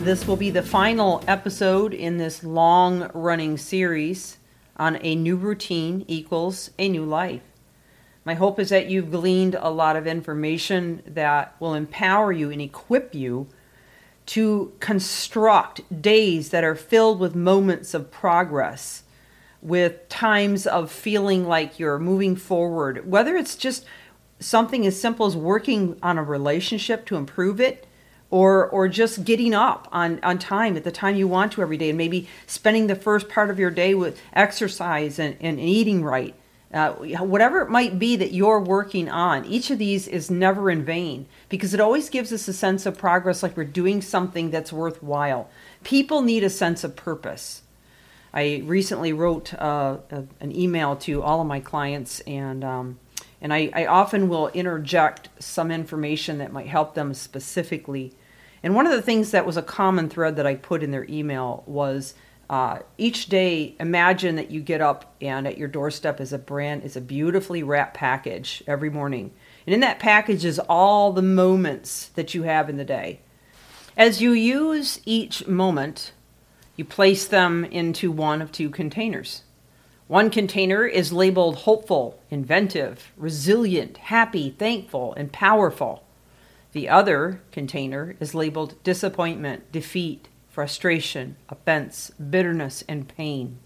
This will be the final episode in this long running series on a new routine equals a new life. My hope is that you've gleaned a lot of information that will empower you and equip you to construct days that are filled with moments of progress, with times of feeling like you're moving forward, whether it's just something as simple as working on a relationship to improve it or or just getting up on on time at the time you want to every day and maybe spending the first part of your day with exercise and, and eating right. Uh, whatever it might be that you're working on each of these is never in vain because it always gives us a sense of progress like we're doing something that's worthwhile. People need a sense of purpose. I recently wrote uh, a, an email to all of my clients and um, and I, I often will interject some information that might help them specifically. And one of the things that was a common thread that I put in their email was uh, each day, imagine that you get up and at your doorstep is a brand, is a beautifully wrapped package every morning. And in that package is all the moments that you have in the day. As you use each moment, you place them into one of two containers. One container is labeled hopeful, inventive, resilient, happy, thankful, and powerful. The other container is labeled disappointment, defeat, frustration, offense, bitterness, and pain.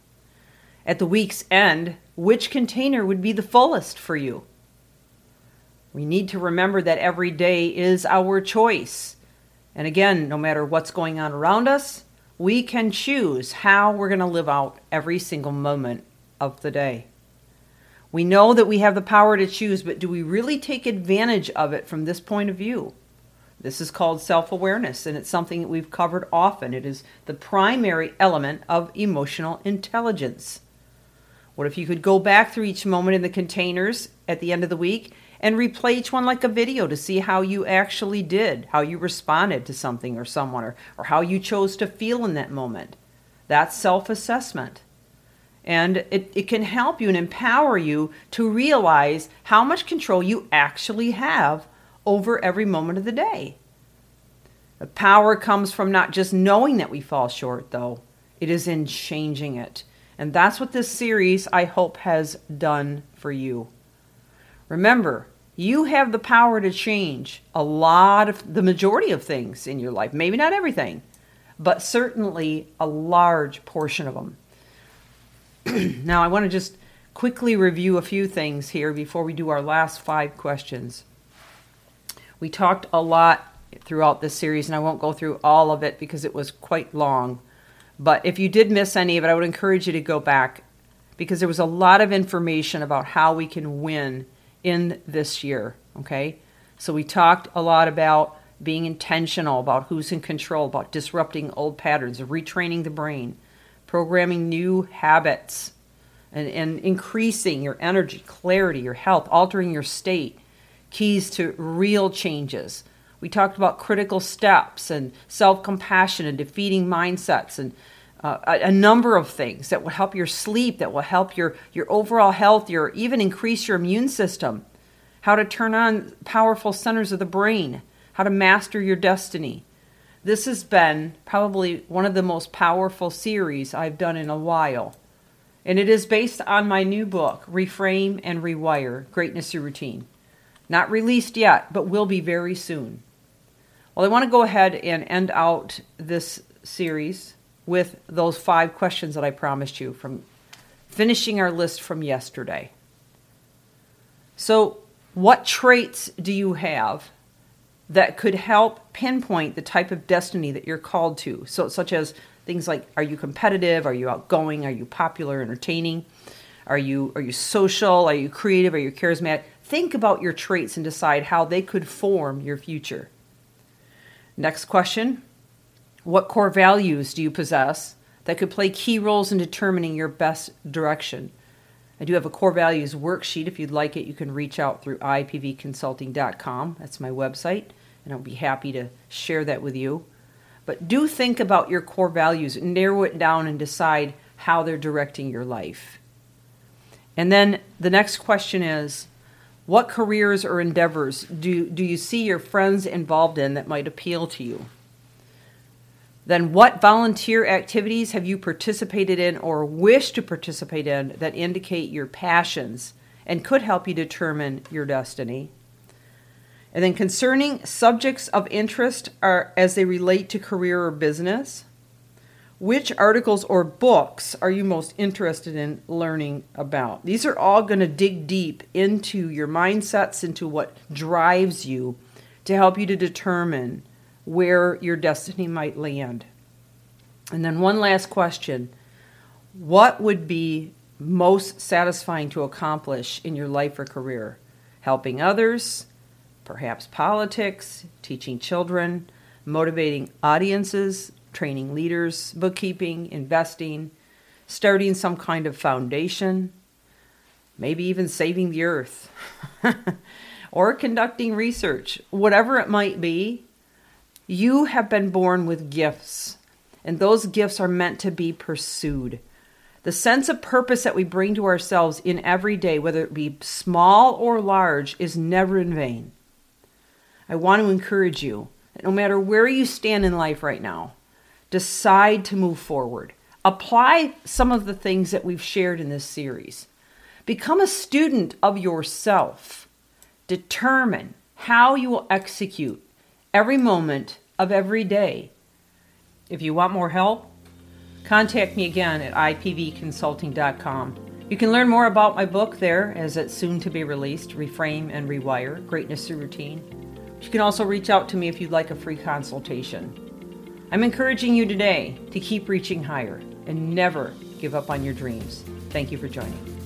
At the week's end, which container would be the fullest for you? We need to remember that every day is our choice. And again, no matter what's going on around us, we can choose how we're going to live out every single moment of the day. We know that we have the power to choose, but do we really take advantage of it from this point of view? This is called self awareness, and it's something that we've covered often. It is the primary element of emotional intelligence. What if you could go back through each moment in the containers at the end of the week and replay each one like a video to see how you actually did, how you responded to something or someone, or, or how you chose to feel in that moment? That's self assessment. And it, it can help you and empower you to realize how much control you actually have over every moment of the day. The power comes from not just knowing that we fall short, though, it is in changing it. And that's what this series, I hope, has done for you. Remember, you have the power to change a lot of the majority of things in your life. Maybe not everything, but certainly a large portion of them. now, I want to just quickly review a few things here before we do our last five questions. We talked a lot throughout this series, and I won't go through all of it because it was quite long. But if you did miss any of it, I would encourage you to go back because there was a lot of information about how we can win in this year. Okay? So we talked a lot about being intentional, about who's in control, about disrupting old patterns, retraining the brain programming new habits, and, and increasing your energy, clarity, your health, altering your state, keys to real changes. We talked about critical steps and self compassion and defeating mindsets and uh, a, a, number of things that will help your sleep, that will help your, your overall health, your even increase your immune system, how to turn on powerful centers of the brain, how to master your destiny. This has been probably one of the most powerful series I've done in a while. And it is based on my new book, Reframe and Rewire Greatness Through Routine. Not released yet, but will be very soon. Well, I want to go ahead and end out this series with those five questions that I promised you from finishing our list from yesterday. So, what traits do you have that could help pinpoint the type of destiny that you're called to. So, such as things like are you competitive? Are you outgoing? Are you popular, entertaining? Are you are you social? Are you creative? Are you charismatic? Think about your traits and decide how they could form your future. Next question. What core values do you possess that could play key roles in determining your best direction? I do have a core values worksheet. If you'd like it, you can reach out through ipvconsulting.com. That's my website, and I'll be happy to share that with you. But do think about your core values, narrow it down, and decide how they're directing your life. And then the next question is what careers or endeavors do, do you see your friends involved in that might appeal to you? Then, what volunteer activities have you participated in or wish to participate in that indicate your passions and could help you determine your destiny? And then, concerning subjects of interest are as they relate to career or business, which articles or books are you most interested in learning about? These are all going to dig deep into your mindsets, into what drives you to help you to determine where your destiny might land. And then, one last question What would be most satisfying to accomplish in your life or career? Helping others, perhaps politics, teaching children, motivating audiences, training leaders, bookkeeping, investing, starting some kind of foundation, maybe even saving the earth, or conducting research, whatever it might be, you have been born with gifts, and those gifts are meant to be pursued. The sense of purpose that we bring to ourselves in every day, whether it be small or large, is never in vain. I want to encourage you that no matter where you stand in life right now, decide to move forward. Apply some of the things that we've shared in this series. Become a student of yourself. Determine how you will execute every moment of every day. If you want more help, contact me again at ipvconsulting.com. You can learn more about my book there as it's soon to be released Reframe and Rewire Greatness Through Routine. You can also reach out to me if you'd like a free consultation. I'm encouraging you today to keep reaching higher and never give up on your dreams. Thank you for joining.